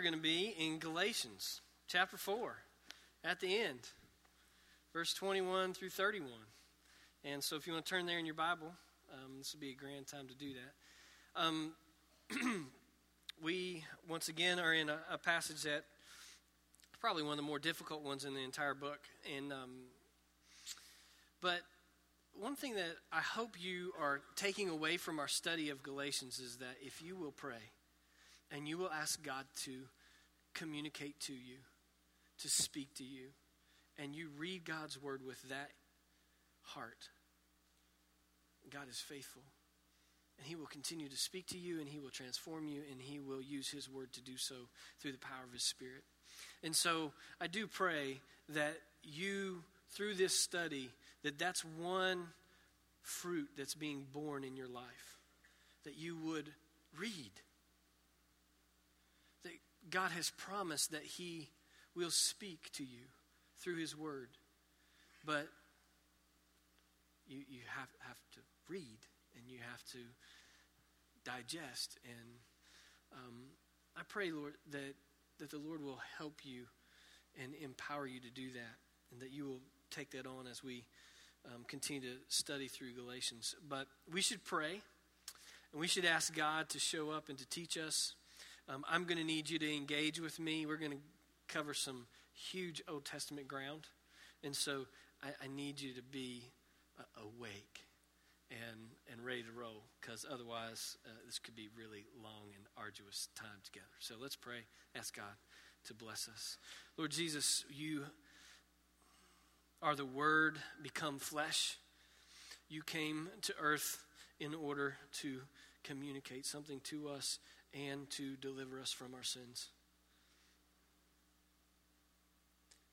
are going to be in Galatians chapter 4 at the end, verse 21 through 31. And so if you want to turn there in your Bible, um, this would be a grand time to do that. Um, we, once again, are in a, a, passage that probably one of the more difficult ones in the entire book. And, um, but one thing that I hope you are taking away from our study of Galatians is that if you will pray and you will ask God to communicate to you, to speak to you, and you read God's word with that heart, God is faithful. And He will continue to speak to you, and He will transform you, and He will use His word to do so through the power of His Spirit. And so I do pray that you, through this study, that that's one fruit that's being born in your life. That you would read. God has promised that He will speak to you through His Word. But you, you have, have to read and you have to digest. And um, I pray, Lord, that, that the Lord will help you and empower you to do that, and that you will take that on as we um, continue to study through Galatians. But we should pray, and we should ask God to show up and to teach us. Um, I'm going to need you to engage with me. We're going to cover some huge Old Testament ground, and so I, I need you to be uh, awake and and ready to roll because otherwise uh, this could be really long and arduous time together. So let's pray. Ask God to bless us. Lord Jesus, you are the Word become flesh. You came to earth in order to communicate something to us and to deliver us from our sins.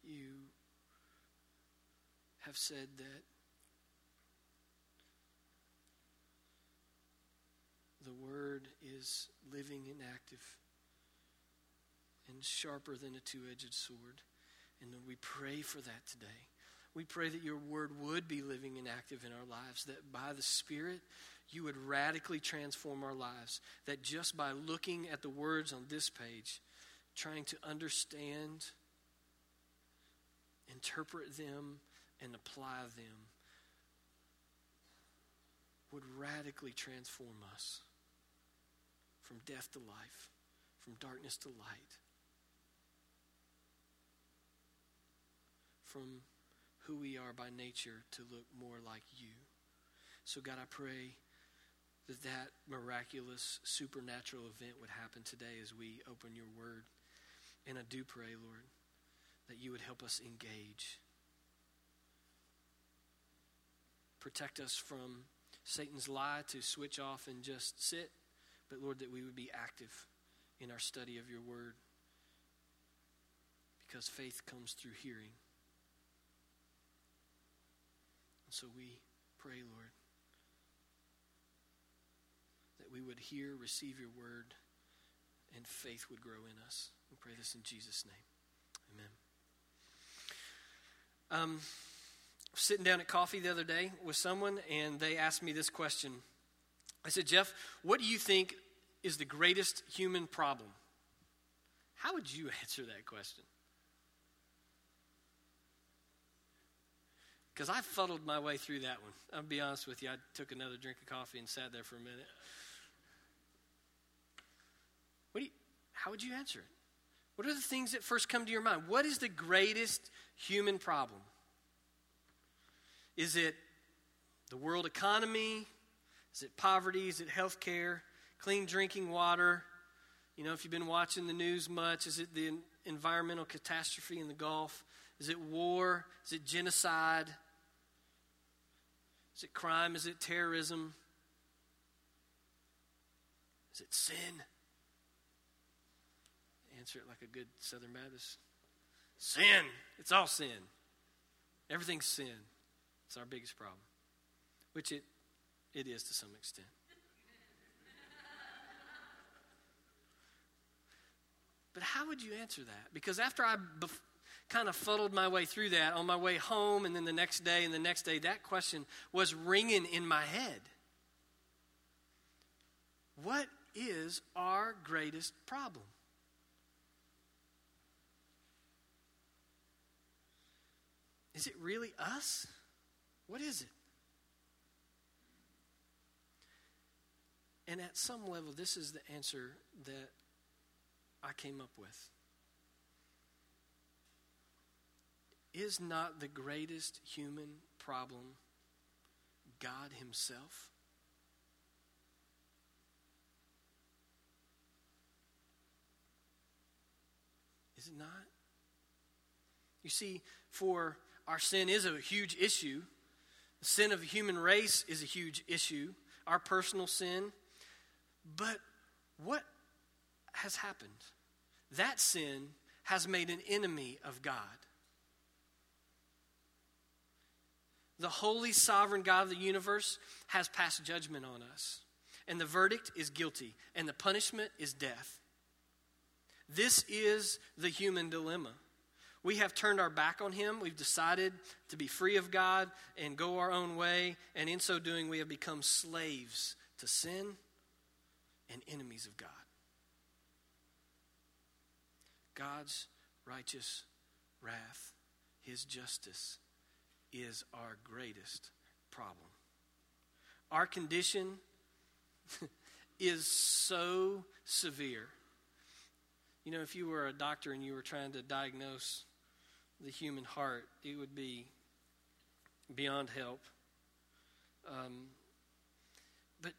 You have said that the Word is living and active and sharper than a two edged sword. And we pray for that today. We pray that your word would be living and active in our lives, that by the Spirit, you would radically transform our lives. That just by looking at the words on this page, trying to understand, interpret them, and apply them, would radically transform us from death to life, from darkness to light, from who we are by nature to look more like you. So, God, I pray that that miraculous supernatural event would happen today as we open your word. And I do pray, Lord, that you would help us engage. Protect us from Satan's lie to switch off and just sit, but Lord, that we would be active in our study of your word because faith comes through hearing. And so we pray, Lord, that we would hear, receive your word, and faith would grow in us. We pray this in Jesus' name. Amen. Um, sitting down at coffee the other day with someone, and they asked me this question. I said, Jeff, what do you think is the greatest human problem? How would you answer that question? Because I fuddled my way through that one. I'll be honest with you. I took another drink of coffee and sat there for a minute. What do you, how would you answer it? What are the things that first come to your mind? What is the greatest human problem? Is it the world economy? Is it poverty? Is it health care? Clean drinking water? You know, if you've been watching the news much, is it the environmental catastrophe in the Gulf? Is it war? Is it genocide? Is it crime? Is it terrorism? Is it sin? Answer it like a good Southern Baptist. Sin. It's all sin. Everything's sin. It's our biggest problem, which it, it is to some extent. But how would you answer that? Because after I kind of fuddled my way through that on my way home and then the next day and the next day. That question was ringing in my head. What is our greatest problem? Is it really us? What is it? And at some level, this is the answer that I came up with. Is not the greatest human problem God Himself? Is it not? You see, for our sin is a huge issue. The sin of the human race is a huge issue, our personal sin. But what has happened? That sin has made an enemy of God. The holy, sovereign God of the universe has passed judgment on us. And the verdict is guilty, and the punishment is death. This is the human dilemma. We have turned our back on Him. We've decided to be free of God and go our own way. And in so doing, we have become slaves to sin and enemies of God. God's righteous wrath, His justice, is our greatest problem. Our condition is so severe. You know, if you were a doctor and you were trying to diagnose the human heart, it would be beyond help. Um, but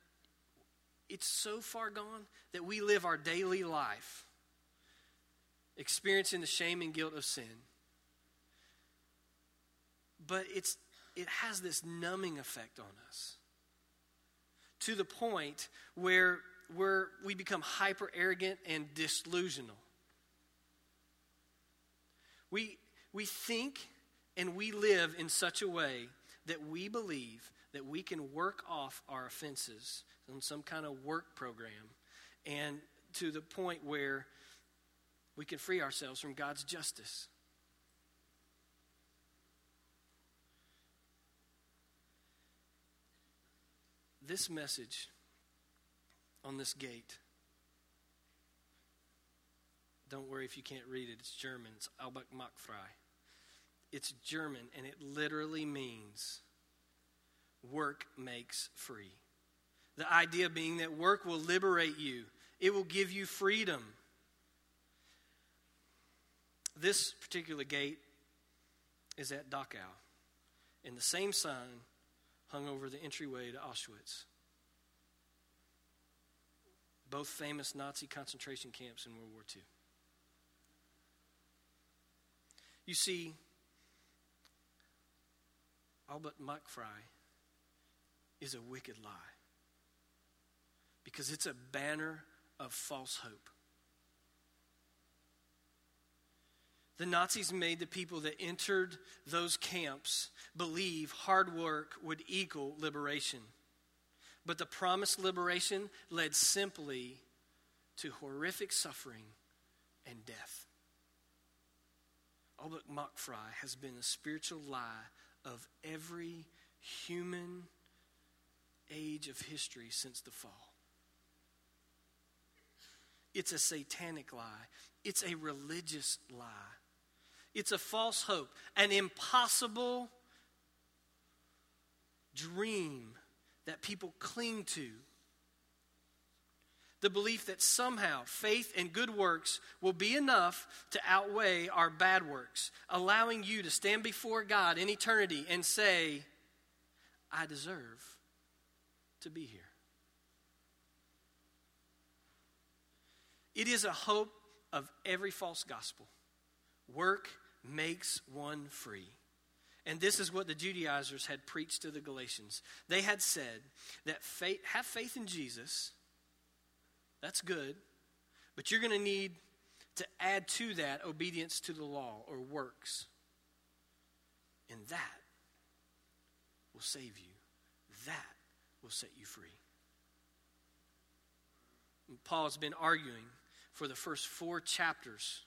it's so far gone that we live our daily life experiencing the shame and guilt of sin but it's, it has this numbing effect on us to the point where, where we become hyper arrogant and disillusional. We, we think and we live in such a way that we believe that we can work off our offenses on some kind of work program and to the point where we can free ourselves from God's justice. This message on this gate. Don't worry if you can't read it. It's German. It's Arbeit macht frei. It's German, and it literally means work makes free. The idea being that work will liberate you, it will give you freedom. This particular gate is at Dachau, and the same sign hung over the entryway to Auschwitz. Both famous Nazi concentration camps in World War II. You see, Albert Fry is a wicked lie because it's a banner of false hope. The Nazis made the people that entered those camps believe hard work would equal liberation. But the promised liberation led simply to horrific suffering and death. Arbeit macht frei has been a spiritual lie of every human age of history since the fall. It's a satanic lie. It's a religious lie. It's a false hope, an impossible dream that people cling to. The belief that somehow faith and good works will be enough to outweigh our bad works, allowing you to stand before God in eternity and say, I deserve to be here. It is a hope of every false gospel. Work makes one free. And this is what the Judaizers had preached to the Galatians. They had said that faith, have faith in Jesus. That's good. But you're going to need to add to that obedience to the law or works. And that will save you. That will set you free. And Paul has been arguing for the first four chapters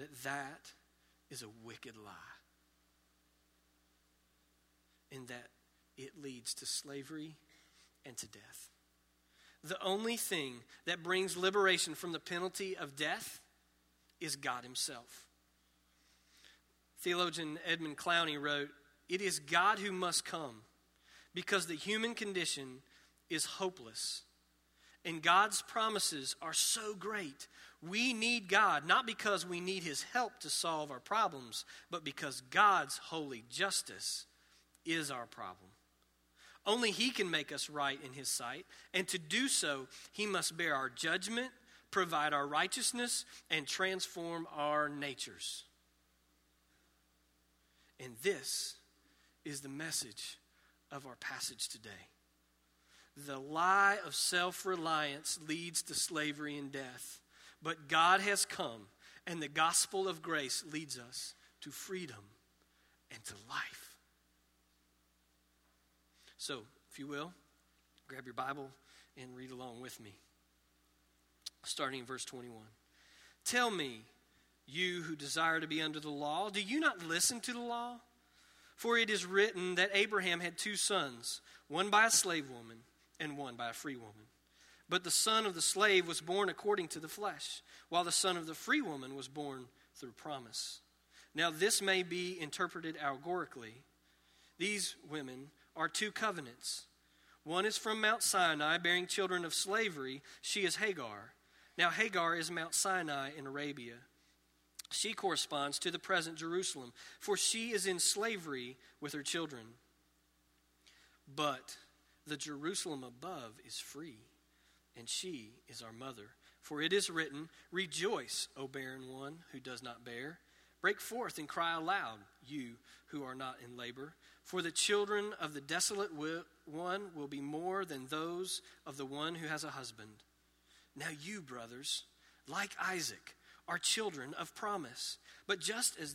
that that is a wicked lie. and that it leads to slavery and to death. The only thing that brings liberation from the penalty of death is God Himself. Theologian Edmund Clowney wrote, It is God who must come because the human condition is hopeless. And God's promises are so great. We need God, not because we need His help to solve our problems, but because God's holy justice is our problem. Only He can make us right in His sight, and to do so, He must bear our judgment, provide our righteousness, and transform our natures. And this is the message of our passage today. The lie of self reliance leads to slavery and death, but God has come, and the gospel of grace leads us to freedom and to life. So, if you will, grab your Bible and read along with me. Starting in verse 21. Tell me, you who desire to be under the law, do you not listen to the law? For it is written that Abraham had two sons, one by a slave woman and one by a free woman. But the son of the slave was born according to the flesh, while the son of the free woman was born through promise. Now, this may be interpreted allegorically. These women are two covenants. One is from Mount Sinai, bearing children of slavery. She is Hagar. Now, Hagar is Mount Sinai in Arabia. She corresponds to the present Jerusalem, for she is in slavery with her children. But the Jerusalem above is free, and she is our mother. For it is written, Rejoice, O barren one who does not bear. Break forth and cry aloud, you who are not in labor. For the children of the desolate one will be more than those of the one who has a husband. Now, you, brothers, like Isaac, are children of promise. But just as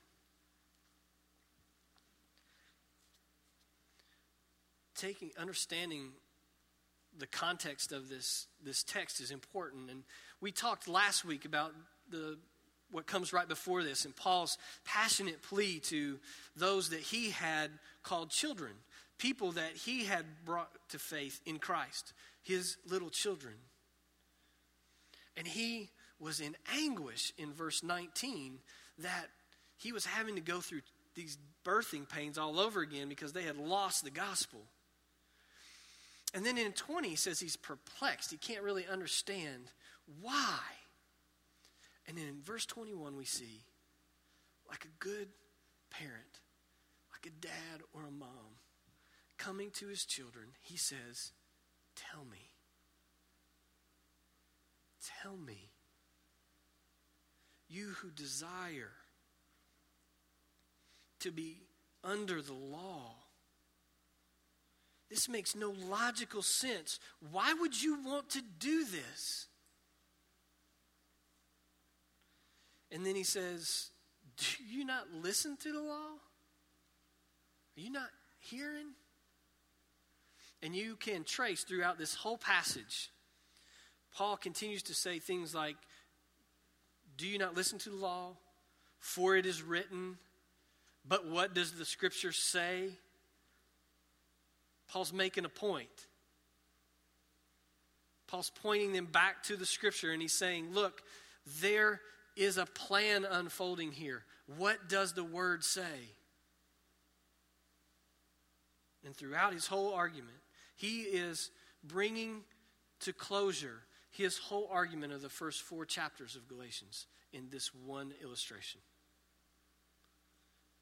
Taking understanding the context of this this text is important. And we talked last week about the what comes right before this and Paul's passionate plea to those that he had called children people that he had brought to faith in Christ his little children. And he was in anguish in verse 19 that he was having to go through these birthing pains all over again because they had lost the gospel and then in 20, he says he's perplexed. He can't really understand why. And then in verse 21, we see, like a good parent, like a dad or a mom, coming to his children, he says, Tell me. Tell me. You who desire to be under the law this makes no logical sense. Why would you want to do this? And then he says, Do you not listen to the law? Are you not hearing? And you can trace throughout this whole passage, Paul continues to say things like, Do you not listen to the law? For it is written. But what does the scripture say? Paul's making a point. Paul's pointing them back to the scripture and he's saying, Look, there is a plan unfolding here. What does the word say? And throughout his whole argument, he is bringing to closure his whole argument of the first four chapters of Galatians in this one illustration.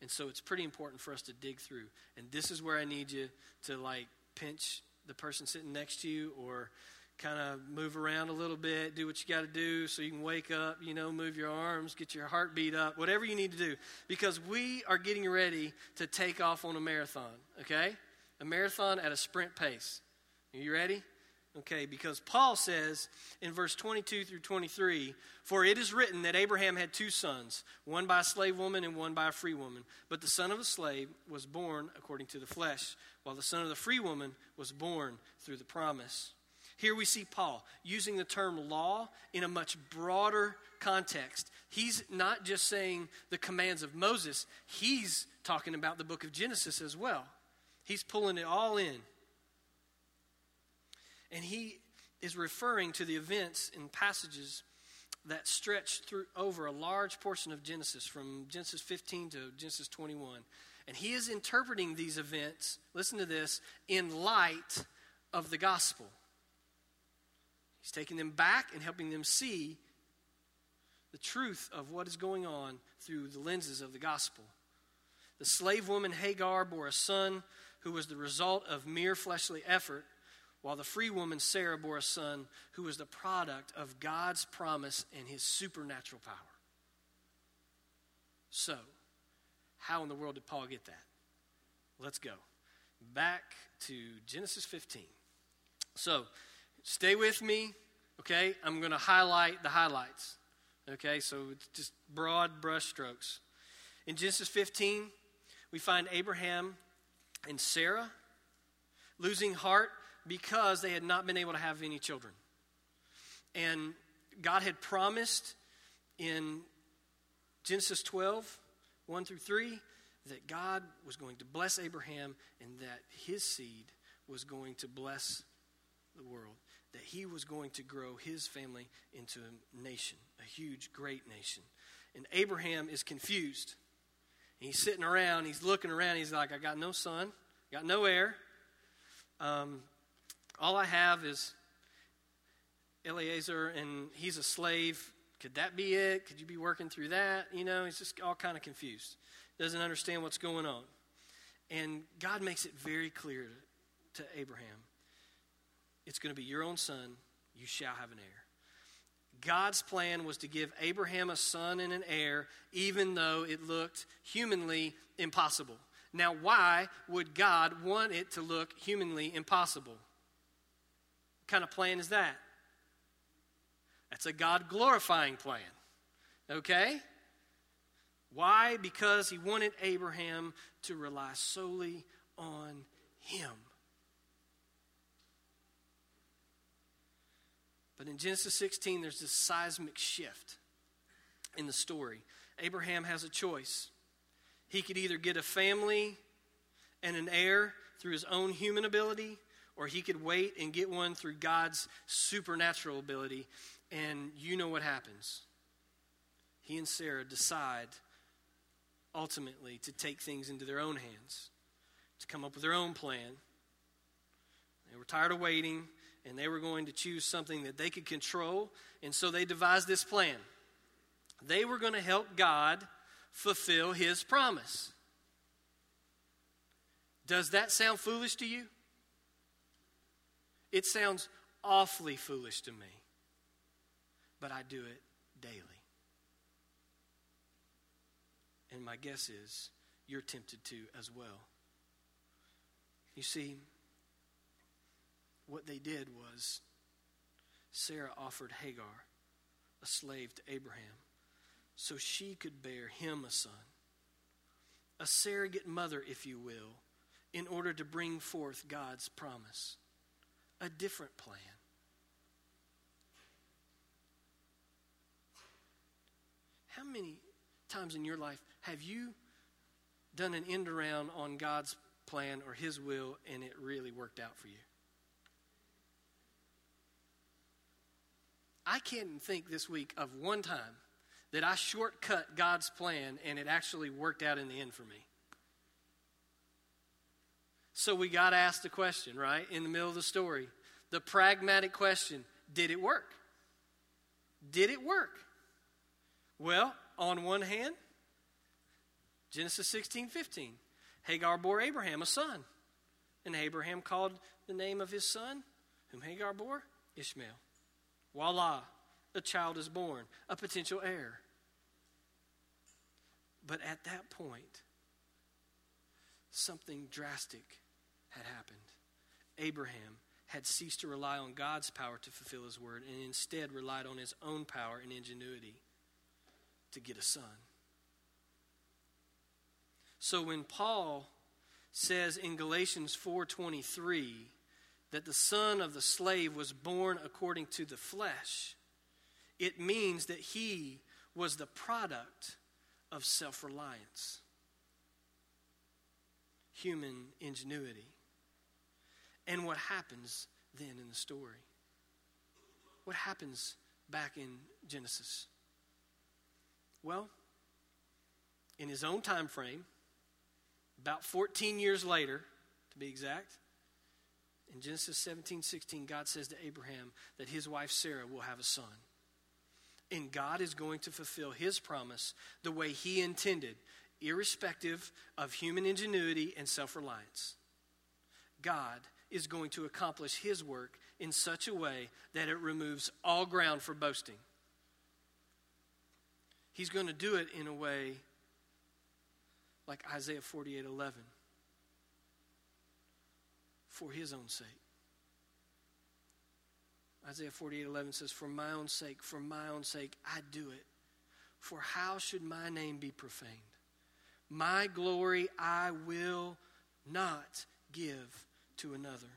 And so it's pretty important for us to dig through. And this is where I need you to like pinch the person sitting next to you or kind of move around a little bit, do what you got to do so you can wake up, you know, move your arms, get your heartbeat up, whatever you need to do. Because we are getting ready to take off on a marathon, okay? A marathon at a sprint pace. Are you ready? Okay, because Paul says in verse 22 through 23 For it is written that Abraham had two sons, one by a slave woman and one by a free woman. But the son of a slave was born according to the flesh, while the son of the free woman was born through the promise. Here we see Paul using the term law in a much broader context. He's not just saying the commands of Moses, he's talking about the book of Genesis as well. He's pulling it all in. And he is referring to the events and passages that stretch through over a large portion of Genesis from Genesis 15 to Genesis 21. And he is interpreting these events, listen to this, in light of the gospel. He's taking them back and helping them see the truth of what is going on through the lenses of the gospel. The slave woman Hagar bore a son who was the result of mere fleshly effort, while the free woman Sarah bore a son who was the product of God's promise and his supernatural power. So, how in the world did Paul get that? Let's go. Back to Genesis 15. So, Stay with me, okay? I'm going to highlight the highlights, okay? So it's just broad brushstrokes. In Genesis 15, we find Abraham and Sarah losing heart because they had not been able to have any children. And God had promised in Genesis 12, 1 through 3, that God was going to bless Abraham and that his seed was going to bless the world that he was going to grow his family into a nation, a huge, great nation. And Abraham is confused. He's sitting around, he's looking around, he's like, I got no son, got no heir. Um, all I have is Eliezer, and he's a slave. Could that be it? Could you be working through that? You know, he's just all kind of confused. Doesn't understand what's going on. And God makes it very clear to Abraham it's going to be your own son. You shall have an heir. God's plan was to give Abraham a son and an heir, even though it looked humanly impossible. Now, why would God want it to look humanly impossible? Kind of plan is that? That's a God glorifying plan. Okay? Why? Because he wanted Abraham to rely solely on him. But in Genesis 16, there's this seismic shift in the story. Abraham has a choice. He could either get a family and an heir through his own human ability, or he could wait and get one through God's supernatural ability. And you know what happens. He and Sarah decide ultimately to take things into their own hands, to come up with their own plan. They were tired of waiting and they were going to choose something that they could control. And so they devised this plan. They were going to help God fulfill his promise. Does that sound foolish to you? It sounds awfully foolish to me, but I do it daily. And my guess is you're tempted to as well. You see, what they did was Sarah offered Hagar, a slave to Abraham, so she could bear him a son. A surrogate mother, if you will, in order to bring forth God's promise. A different plan. How many times in your life have you done an end around on God's plan or His will and it really worked out for you? I can't think this week of one time that I shortcut God's plan and it actually worked out in the end for me. So we got to ask the question, right? In the middle of the story. The pragmatic question Did it work? Did it work? Well, on one hand, Genesis 16 15. Hagar bore Abraham a son. And Abraham called the name of his son, whom Hagar bore, Ishmael. Voila, a child is born, a potential heir. But at that point, something drastic had happened. Abraham had ceased to rely on God's power to fulfill his word and instead relied on his own power and ingenuity to get a son. So when Paul says in Galatians 4:23 that the son of the slave was born according to the flesh, it means that he was the product of self-reliance, human ingenuity. And what happens then in the story? What happens back in Genesis? Well, in his own time frame, about 14 years later, to be exact, in Genesis 17 16, God says to Abraham that his wife Sarah will have a son. And God is going to fulfill his promise the way he intended, irrespective of human ingenuity and self reliance. God is going to accomplish his work in such a way that it removes all ground for boasting. He's going to do it in a way like Isaiah 48 11 for his own sake. Isaiah 48 11 says, For my own sake, for my own sake, I do it. For how should my name be profaned? My glory I will not give to another.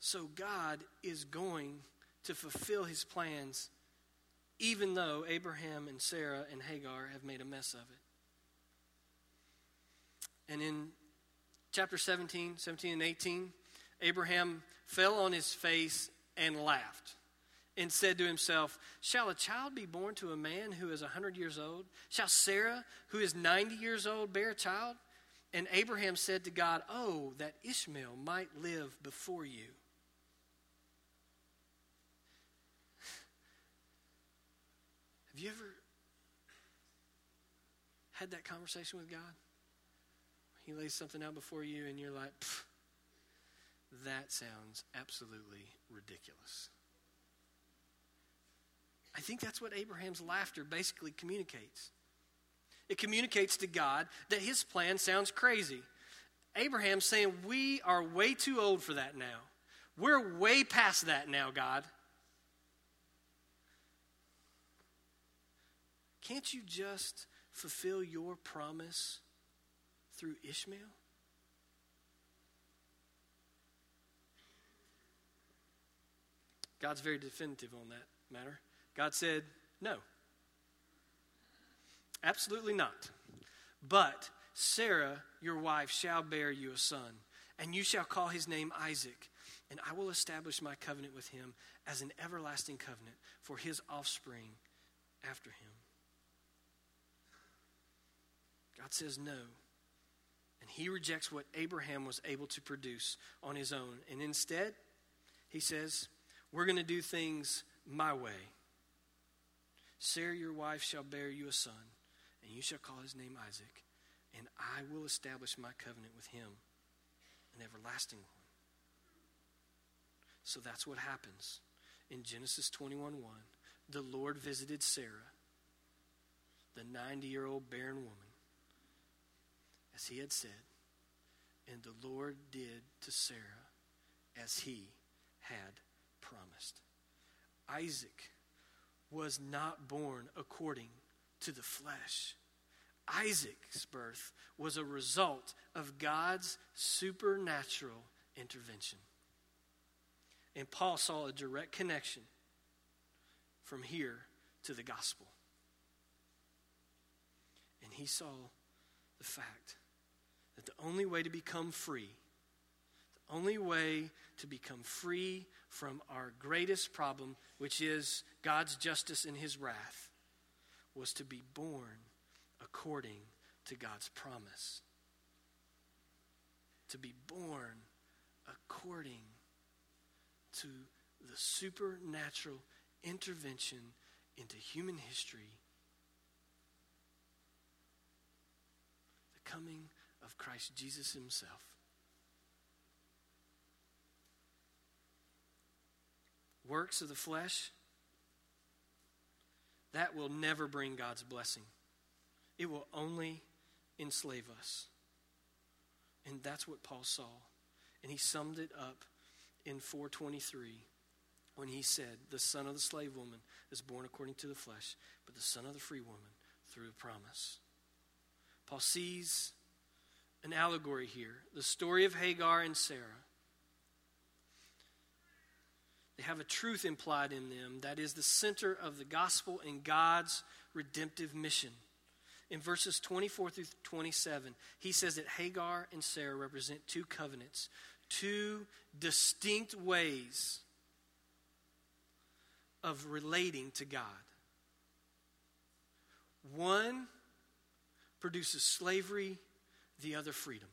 So God is going to fulfill his plans, even though Abraham and Sarah and Hagar have made a mess of it. And in chapter 17, 17 and 18, Abraham fell on his face and laughed and said to himself, Shall a child be born to a man who is a 100 years old? Shall Sarah, who is 90 years old, bear a child? And Abraham said to God, Oh, that Ishmael might live before you. Have you ever had that conversation with God? He lays something out before you, and you're like, that sounds absolutely ridiculous. I think that's what Abraham's laughter basically communicates. It communicates to God that his plan sounds crazy. Abraham's saying, We are way too old for that now. We're way past that now, God. Can't you just fulfill your promise through Ishmael? God's very definitive on that matter. God said, no. Absolutely not. But Sarah, your wife, shall bear you a son, and you shall call his name Isaac, and I will establish my covenant with him as an everlasting covenant for his offspring after him. God says no. And he rejects what Abraham was able to produce on his own. And instead, he says, We're going to do things my way. Sarah, your wife, shall bear you a son, and you shall call his name Isaac, and I will establish my covenant with him, an everlasting one. So that's what happens in Genesis 21 1. The Lord visited Sarah, the 90 year old barren woman as he had said, and the Lord did to Sarah as he had promised. Isaac was not born according to the flesh. Isaac's birth was a result of God's supernatural intervention. And Paul saw a direct connection from here to the gospel. And he saw the fact that the only way to become free, the only way to become free from our greatest problem, which is God's justice and his wrath, was to be born according to God's promise. To be born according to the supernatural intervention into human history the coming of Christ Jesus himself. Works of the flesh, that will never bring God's blessing. It will only enslave us. And that's what Paul saw. And he summed it up in 423 when he said, The son of the slave woman is born according to the flesh, but the son of the free woman through a promise. Paul sees an allegory here the story of Hagar and Sarah. They have a truth implied in them that is the center of the gospel and God's redemptive mission. In verses 24 through 27, he says that Hagar and Sarah represent two covenants, two distinct ways of relating to God. One produces slavery, the other freedom.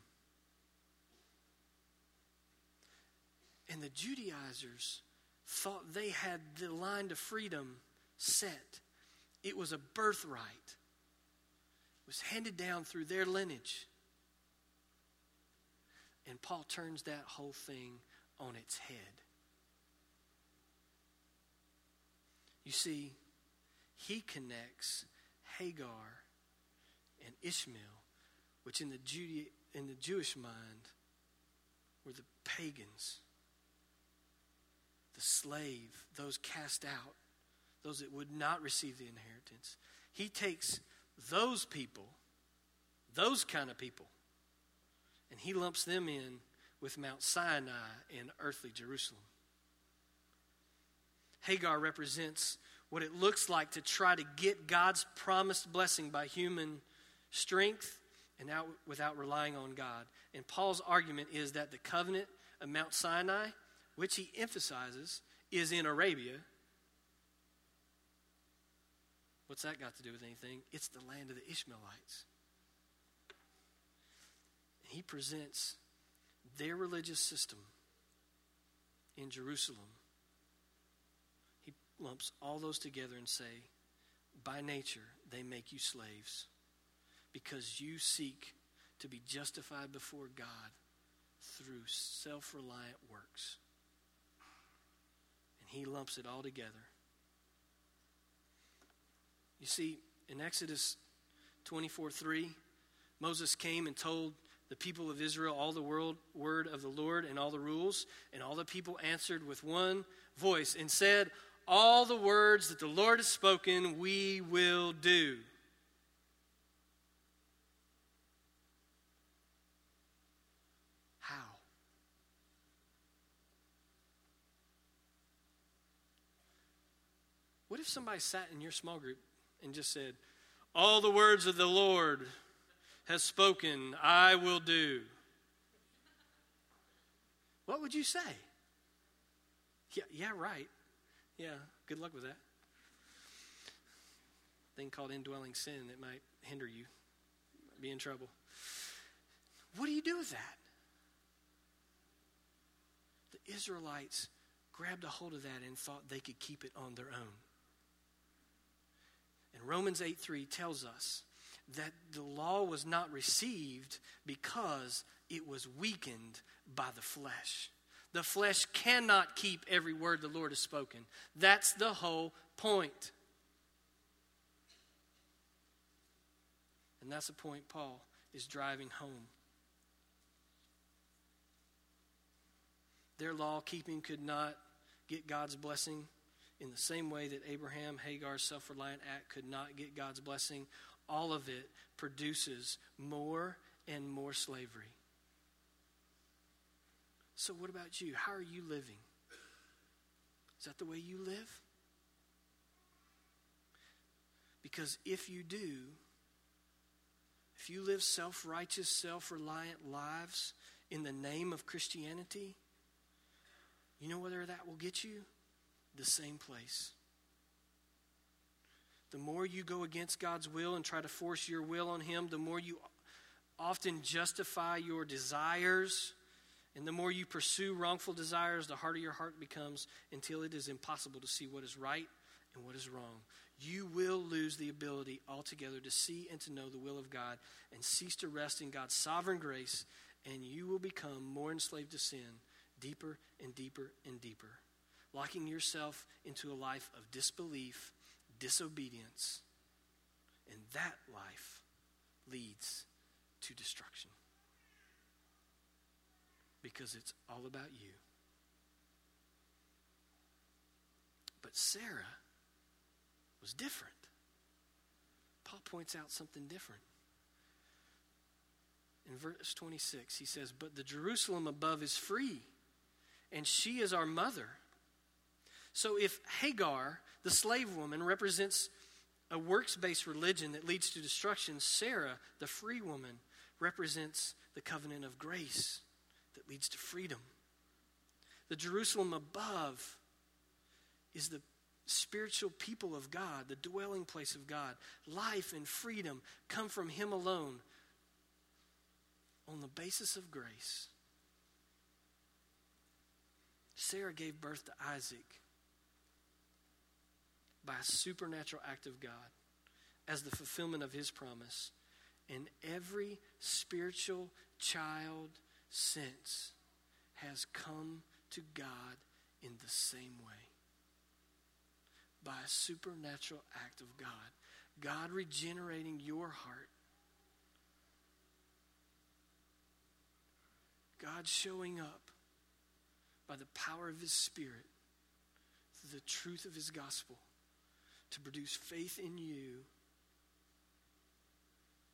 And the Judaizers thought they had the line to freedom set. It was a birthright. It was handed down through their lineage. And Paul turns that whole thing on its head. You see, he connects Hagar and Ishmael, which in the, Jude- in the Jewish mind were the pagans slave, those cast out, those that would not receive the inheritance. He takes those people, those kind of people, and he lumps them in with Mount Sinai and earthly Jerusalem. Hagar represents what it looks like to try to get God's promised blessing by human strength and out without relying on God. And Paul's argument is that the covenant of Mount Sinai which he emphasizes is in Arabia. What's that got to do with anything? It's the land of the Ishmaelites. He presents their religious system in Jerusalem. He lumps all those together and say, by nature, they make you slaves because you seek to be justified before God through self reliant works he lumps it all together. You see, in Exodus 24 3, Moses came and told the people of Israel all the world, word of the Lord and all the rules, and all the people answered with one voice and said, All the words that the Lord has spoken, we will do. What if somebody sat in your small group and just said, All the words of the Lord has spoken, I will do? What would you say? Yeah, yeah, right. Yeah, good luck with that. Thing called indwelling sin that might hinder you, be in trouble. What do you do with that? The Israelites grabbed a hold of that and thought they could keep it on their own. And Romans 8 3 tells us that the law was not received because it was weakened by the flesh. The flesh cannot keep every word the Lord has spoken. That's the whole point. And that's the point Paul is driving home. Their law keeping could not get God's blessing in the same way that Abraham, Hagar's self reliant act could not get God's blessing, all of it produces more and more slavery. So, what about you? How are you living? Is that the way you live? Because if you do, if you live self righteous, self reliant lives in the name of Christianity, you know whether that will get you? The same place. The more you go against God's will and try to force your will on Him, the more you often justify your desires. And the more you pursue wrongful desires, the harder your heart becomes until it is impossible to see what is right and what is wrong. You will lose the ability altogether to see and to know the will of God and cease to rest in God's sovereign grace, and you will become more enslaved to sin, deeper and deeper and deeper locking yourself into a life of disbelief, disobedience, and that life leads to destruction. because it's all about you. But Sarah was different. Paul points out something different. In verse 26, he says, But the Jerusalem above is free, and she is our mother. So if Hagar, the slave woman, represents a works based religion that leads to destruction, Sarah, the free woman, represents the covenant of grace that leads to freedom. The Jerusalem above is the spiritual people of God, the dwelling place of God. Life and freedom come from Him alone on the basis of grace. Sarah gave birth to Isaac by a supernatural act of God as the fulfillment of His promise. And every spiritual child since has come to God in the same way by a supernatural act of God. God regenerating your heart. God showing up by the power of His Spirit, through the truth of His gospel, to produce faith in you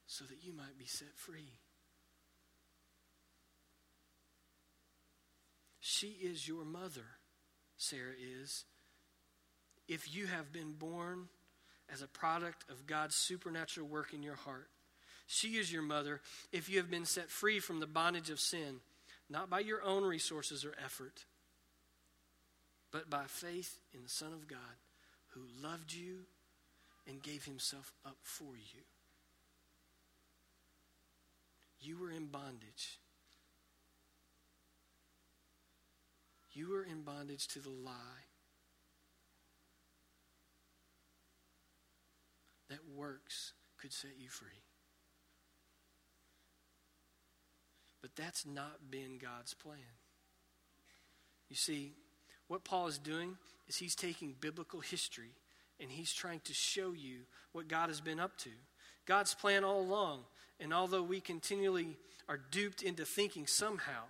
so that you might be set free. She is your mother, Sarah is if you have been born as a product of God's supernatural work in your heart. She is your mother if you have been set free from the bondage of sin, not by your own resources or effort, but by faith in the Son of God who loved you and gave himself up for you. You were in bondage. You were in bondage to the lie that works could set you free. But that's not been God's plan. You see, what Paul is doing is he's taking biblical history and he's trying to show you what God has been up to. God's plan all along. And although we continually are duped into thinking somehow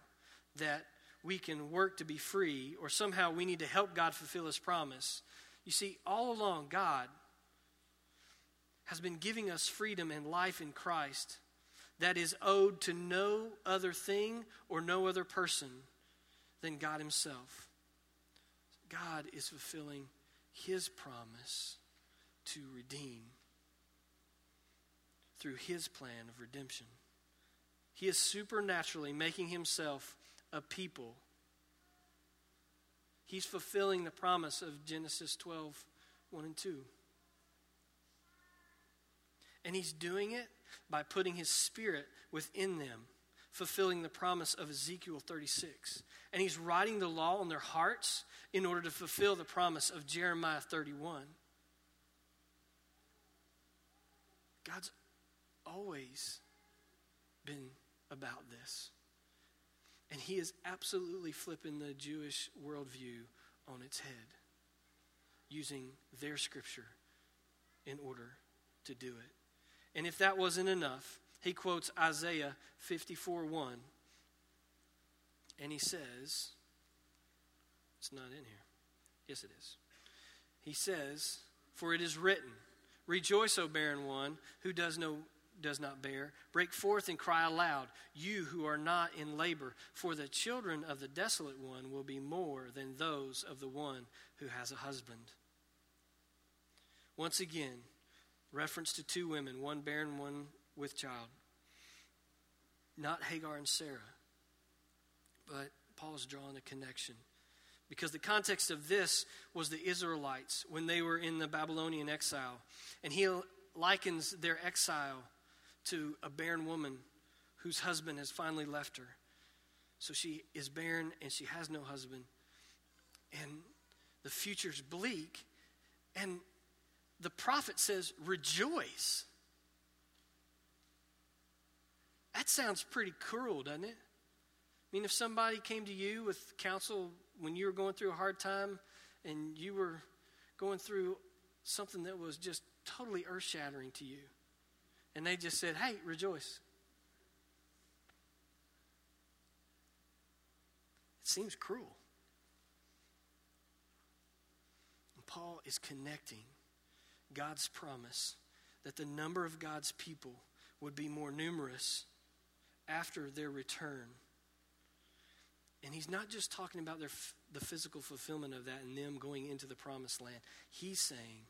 that we can work to be free or somehow we need to help God fulfill his promise, you see, all along, God has been giving us freedom and life in Christ that is owed to no other thing or no other person than God Himself. God is fulfilling His promise to redeem through His plan of redemption. He is supernaturally making Himself a people. He's fulfilling the promise of Genesis 12 1 and 2. And he's doing it by putting his spirit within them, fulfilling the promise of Ezekiel 36. And he's writing the law on their hearts in order to fulfill the promise of Jeremiah 31. God's always been about this. And he is absolutely flipping the Jewish worldview on its head, using their scripture in order to do it. And if that wasn't enough, he quotes Isaiah 54 1. And he says, it's not in here. Yes, it is. He says, For it is written, Rejoice, O barren one who does, no, does not bear. Break forth and cry aloud, you who are not in labor, for the children of the desolate one will be more than those of the one who has a husband. Once again, Reference to two women, one barren, one with child. Not Hagar and Sarah, but Paul's drawing a connection. Because the context of this was the Israelites when they were in the Babylonian exile. And he likens their exile to a barren woman whose husband has finally left her. So she is barren and she has no husband. And the future's bleak. And the prophet says, rejoice. That sounds pretty cruel, doesn't it? I mean, if somebody came to you with counsel when you were going through a hard time and you were going through something that was just totally earth shattering to you, and they just said, hey, rejoice. It seems cruel. And Paul is connecting God's promise that the number of God's people would be more numerous after their return. And he's not just talking about their, the physical fulfillment of that and them going into the promised land. He's saying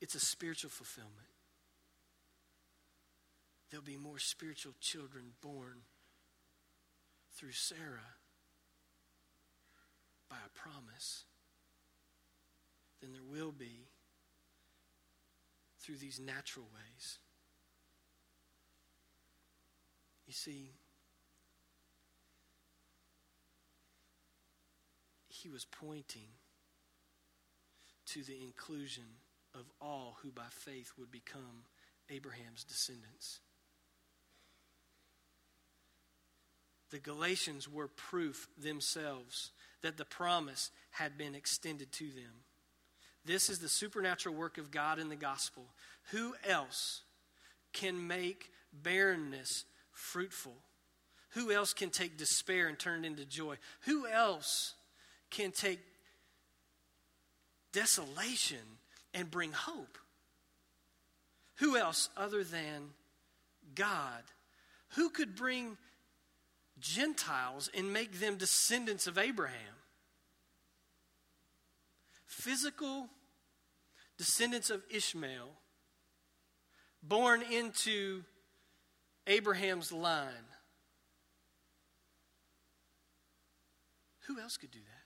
it's a spiritual fulfillment. There'll be more spiritual children born through Sarah by a promise than there will be through these natural ways. You see, he was pointing to the inclusion of all who by faith would become Abraham's descendants. The Galatians were proof themselves that the promise had been extended to them. This is the supernatural work of God in the gospel. Who else can make barrenness fruitful? Who else can take despair and turn it into joy? Who else can take desolation and bring hope? Who else other than God? Who could bring Gentiles and make them descendants of Abraham? Physical descendants of Ishmael, born into Abraham's line. Who else could do that?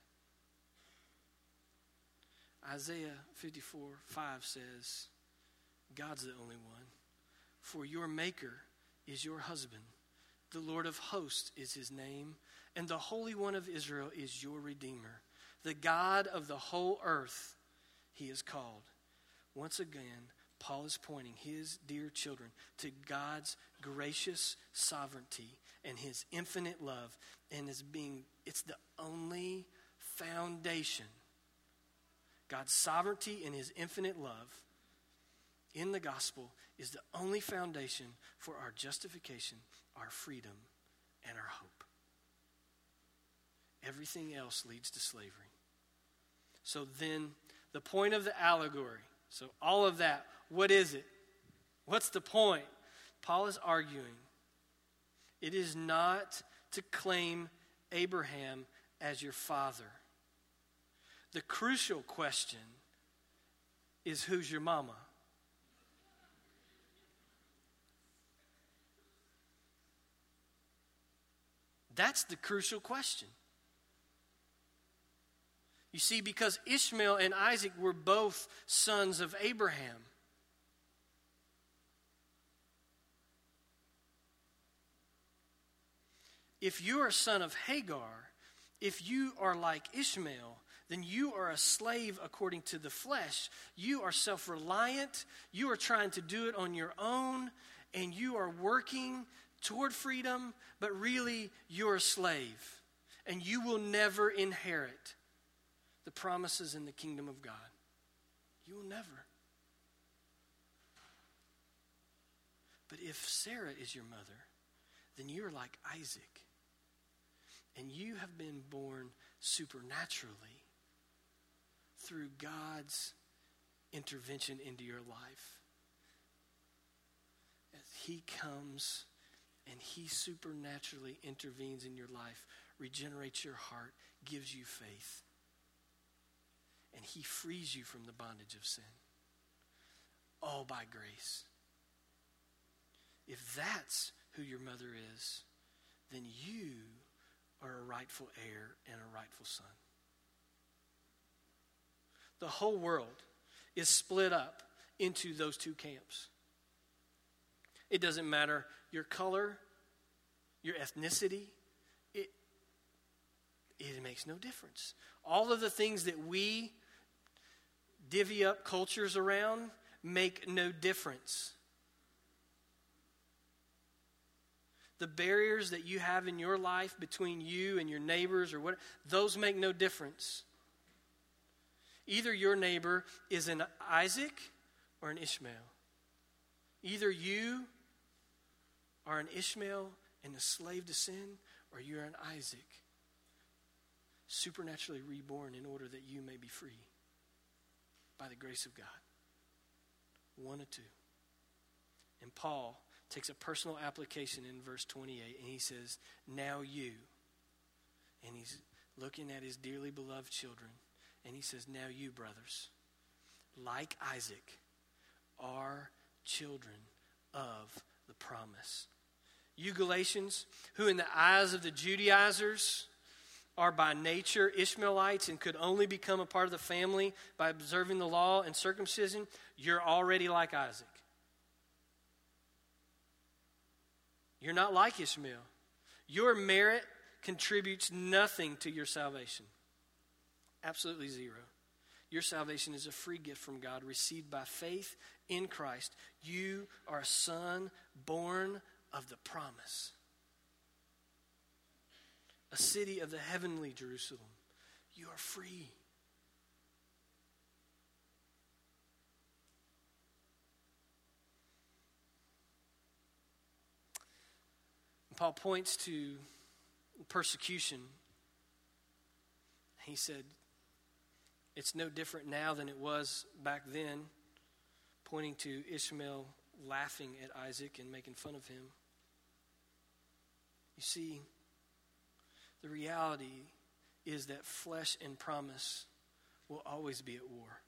Isaiah 54 5 says, God's the only one. For your Maker is your husband. The Lord of hosts is his name, and the Holy One of Israel is your Redeemer. The God of the whole earth, he is called. Once again, Paul is pointing his dear children to God's gracious sovereignty and his infinite love and as being it's the only foundation God's sovereignty and his infinite love in the gospel is the only foundation for our justification, our freedom, and our hope. Everything else leads to slavery. So then, the point of the allegory, so all of that, what is it? What's the point? Paul is arguing it is not to claim Abraham as your father. The crucial question is who's your mama? That's the crucial question. You see, because Ishmael and Isaac were both sons of Abraham. If you are a son of Hagar, if you are like Ishmael, then you are a slave according to the flesh. You are self reliant. You are trying to do it on your own, and you are working toward freedom, but really you're a slave. And you will never inherit the promises in the kingdom of God. You will never. But if Sarah is your mother, then you're like Isaac. And you have been born supernaturally through God's intervention into your life. As He comes and He supernaturally intervenes in your life, regenerates your heart, gives you faith, and He frees you from the bondage of sin. All by grace. If that's who your mother is, then you are a rightful heir and a rightful son. The whole world is split up into those two camps. It doesn't matter your color, your ethnicity, it, it makes no difference. All of the things that we divvy up cultures around make no difference. The barriers that you have in your life between you and your neighbors or what, those make no difference. Either your neighbor is an Isaac or an Ishmael. Either you are an Ishmael and a slave to sin, or you're an Isaac supernaturally reborn in order that you may be free by the grace of God. One or two. And Paul takes a personal application in verse 28 and he says, Now you. And he's looking at his dearly beloved children. And he says, Now you, brothers, like Isaac, are children of the promise. You Galatians, who in the eyes of the Judaizers are by nature Ishmaelites and could only become a part of the family by observing the law and circumcision, you're already like Isaac. You're not like Ishmael. Your merit contributes nothing to your salvation. Absolutely zero. Your salvation is a free gift from God received by faith in Christ. You are a son born of the promise. A city of the heavenly Jerusalem. You are free. Paul points to persecution. He said, It's no different now than it was back then, pointing to Ishmael laughing at Isaac and making fun of him. You see, the reality is that flesh and promise will always be at war.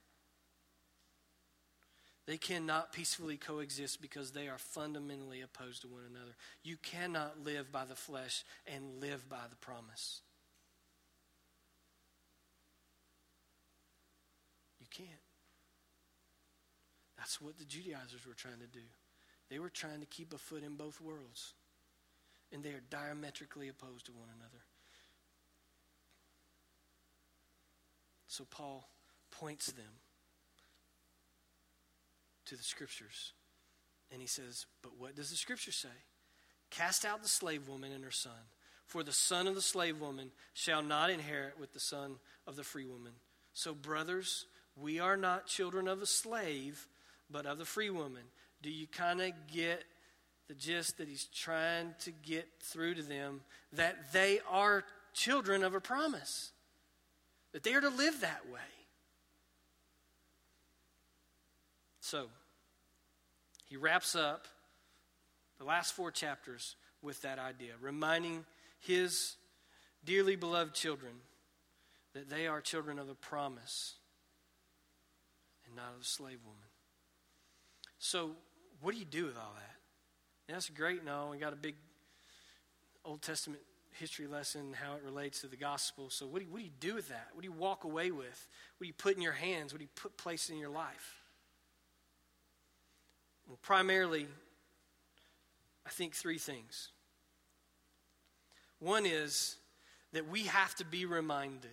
They cannot peacefully coexist because they are fundamentally opposed to one another. You cannot live by the flesh and live by the promise. You can't. That's what the Judaizers were trying to do. They were trying to keep a foot in both worlds. And they are diametrically opposed to one another. So Paul points them to the scriptures. And he says, But what does the scripture say? Cast out the slave woman and her son, for the son of the slave woman shall not inherit with the son of the free woman. So, brothers, we are not children of a slave, but of the free woman. Do you kind of get the gist that he's trying to get through to them? That they are children of a promise, that they are to live that way. So, he wraps up the last four chapters with that idea, reminding his dearly beloved children that they are children of the promise and not of a slave woman. So, what do you do with all that? that's great and all. We got a big Old Testament history lesson, how it relates to the gospel. So, what do, you, what do you do with that? What do you walk away with? What do you put in your hands? What do you put place in your life? Well, primarily, I think three things. One is that we have to be reminded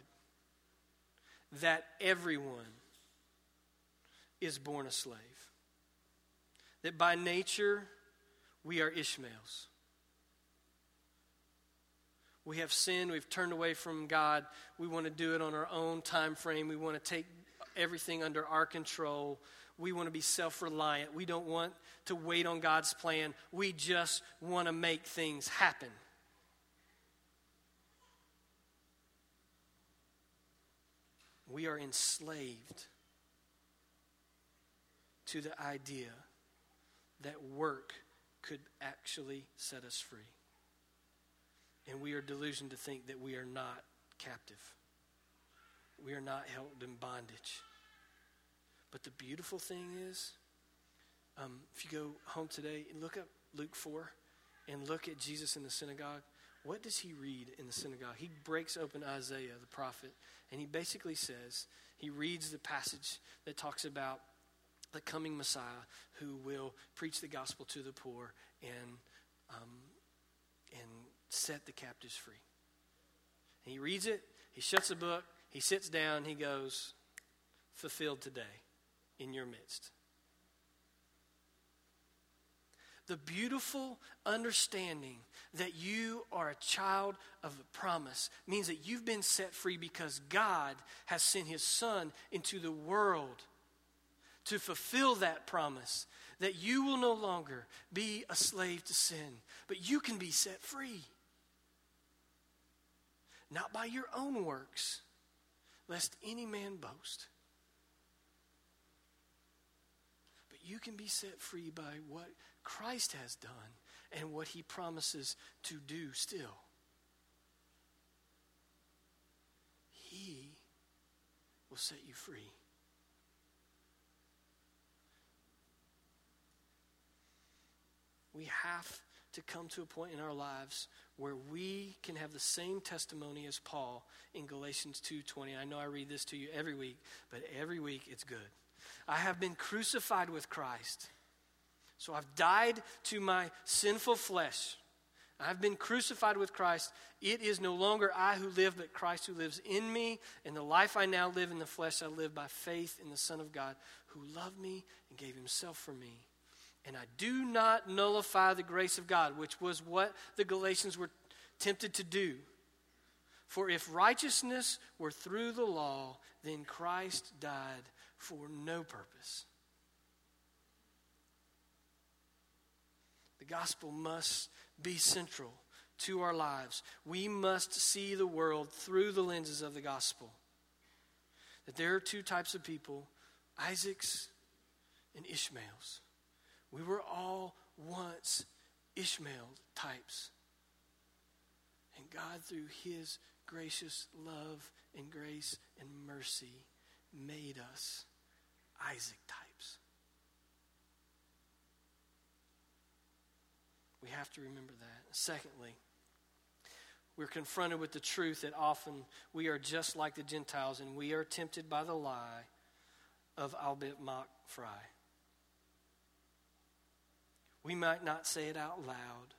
that everyone is born a slave. That by nature, we are Ishmaels. We have sinned, we've turned away from God. We want to do it on our own time frame. We want to take everything under our control. We want to be self reliant. We don't want to wait on God's plan. We just want to make things happen. We are enslaved to the idea that work could actually set us free. And we are delusioned to think that we are not captive. We are not held in bondage. But the beautiful thing is, um, if you go home today and look up Luke 4 and look at Jesus in the synagogue, what does he read in the synagogue? He breaks open Isaiah, the prophet, and he basically says, he reads the passage that talks about the coming Messiah who will preach the gospel to the poor and, um, and set the captives free. And he reads it, he shuts the book, he sits down, he goes, fulfilled today in your midst. The beautiful understanding that you are a child of the promise means that you've been set free because God has sent his Son into the world to fulfill that promise. That you will no longer be a slave to sin, but you can be set free. Not by your own works, lest any man boast. But you can be set free by what Christ has done and what he promises to do still. He will set you free. We have to come to a point in our lives where we can have the same testimony as Paul in Galatians 2:20. I know I read this to you every week, but every week it's good. I have been crucified with Christ. So I've died to my sinful flesh. I've been crucified with Christ. It is no longer I who live, but Christ who lives in me. And the life I now live in the flesh, I live by faith in the Son of God who loved me and gave himself for me. And I do not nullify the grace of God, which was what the Galatians were tempted to do. For if righteousness were through the law, then Christ died for no purpose. The gospel must be central to our lives. We must see the world through the lenses of the gospel. That there are two types of people Isaacs and Ishmaels. We were all once Ishmael types. And God, through His gracious love and grace and mercy, made us Isaac types. We have to remember that. Secondly, we're confronted with the truth that often we are just like the Gentiles and we are tempted by the lie of Arbeit macht frei. We might not say it out loud,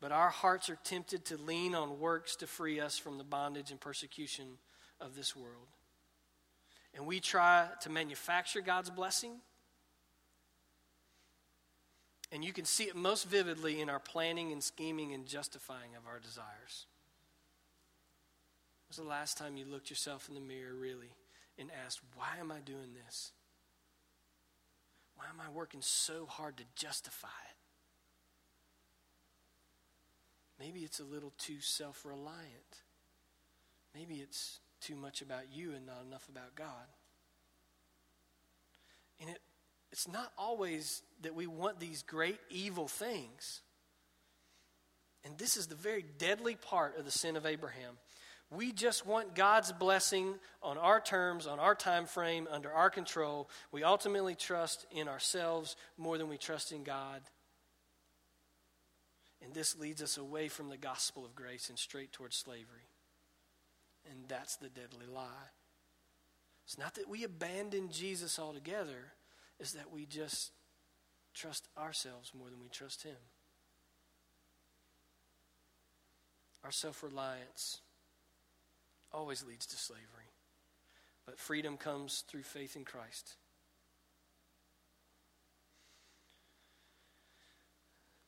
but our hearts are tempted to lean on works to free us from the bondage and persecution of this world. And we try to manufacture God's blessing. And you can see it most vividly in our planning and scheming and justifying of our desires. When was the last time you looked yourself in the mirror, really, and asked, Why am I doing this? Why am I working so hard to justify it? Maybe it's a little too self reliant. Maybe it's too much about you and not enough about God. And it, it's not always that we want these great evil things. And this is the very deadly part of the sin of Abraham. We just want God's blessing on our terms, on our time frame, under our control. We ultimately trust in ourselves more than we trust in God. And this leads us away from the gospel of grace and straight towards slavery. And that's the deadly lie. It's not that we abandon Jesus altogether, it's that we just trust ourselves more than we trust Him. Our self reliance always leads to slavery. But freedom comes through faith in Christ.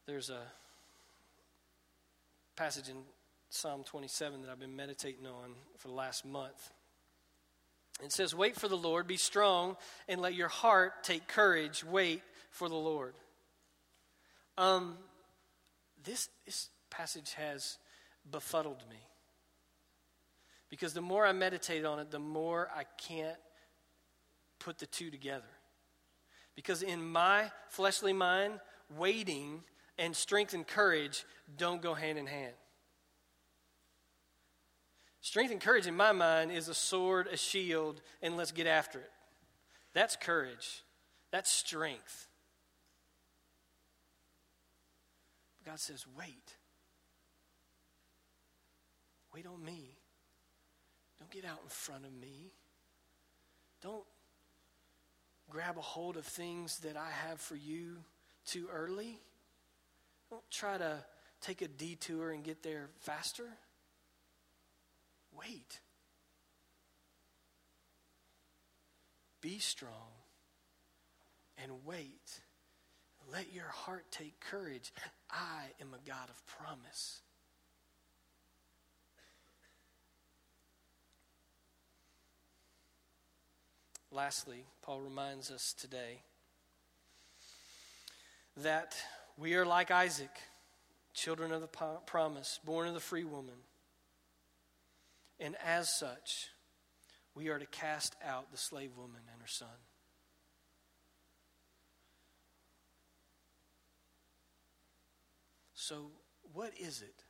There's a passage in Psalm 27 that I've been meditating on for the last month. It says, Wait for the Lord, be strong, and let your heart take courage. Wait for the Lord. Um, this, this passage has befuddled me. Because the more I meditate on it, the more I can't put the two together. Because in my fleshly mind, waiting and strength and courage don't go hand in hand. Strength and courage in my mind is a sword, a shield, and let's get after it. That's courage. That's strength. God says, wait. Wait on me. Don't get out in front of me. Don't grab a hold of things that I have for you too early. Don't try to take a detour and get there faster. Wait. Be strong and wait. Let your heart take courage. I am a God of promise. Lastly, Paul reminds us today that we are like Isaac, children of the promise, born of the free woman. And as such, we are to cast out the slave woman and her son. So, what is it?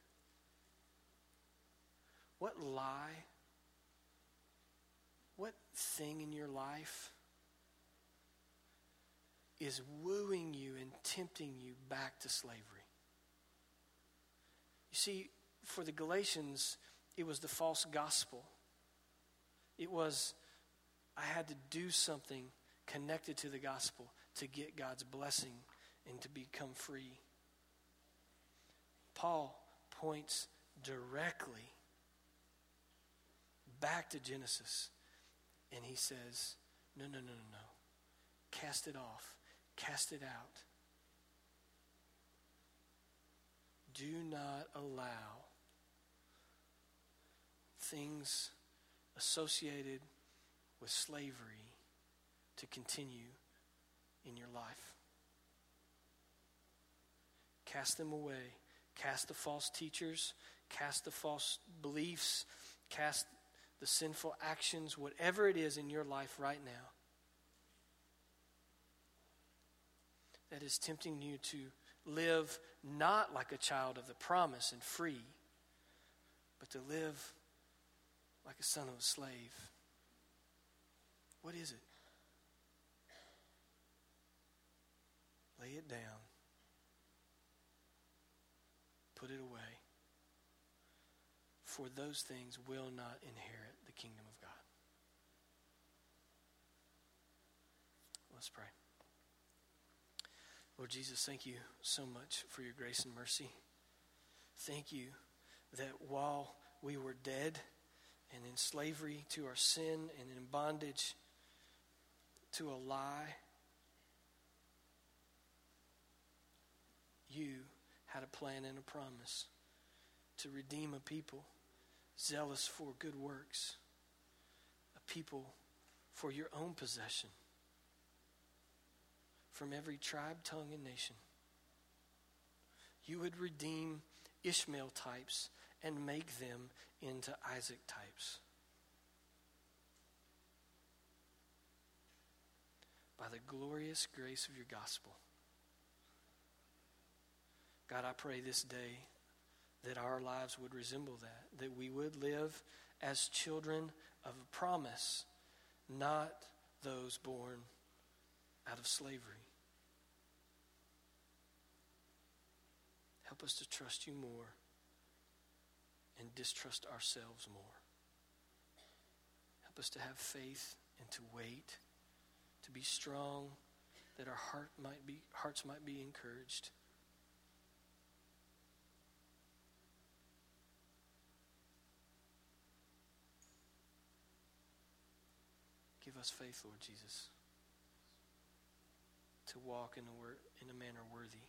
What lie? What thing in your life is wooing you and tempting you back to slavery? You see, for the Galatians, it was the false gospel. It was, I had to do something connected to the gospel to get God's blessing and to become free. Paul points directly back to Genesis and he says, No, no, no, no, no. Cast it off, cast it out. Do not allow things associated with slavery to continue in your life. Cast them away. Cast the false teachers, cast the false beliefs, cast the sinful actions, whatever it is in your life right now that is tempting you to live not like a child of the promise and free, but to live like a son of a slave. What is it? Lay it down. Put it away. For those things will not inherit the kingdom of God. Let's pray. Lord Jesus, thank you so much for your grace and mercy. Thank you that while we were dead and in slavery to our sin and in bondage to a lie, you had a plan and a promise to redeem a people zealous for good works, a people for your own possession from every tribe, tongue, and nation. You would redeem Ishmael types and make them into Isaac types. By the glorious grace of your gospel. God, I pray this day that our lives would resemble that, that we would live as children of a promise, not those born out of slavery. Help us to trust you more and distrust ourselves more. Help us to have faith and to wait, to be strong, that our heart might be, hearts might be encouraged. Us faith, Lord Jesus, to walk in a, wor- in a manner worthy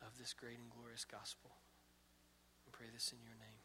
of this great and glorious gospel. I pray this in your name.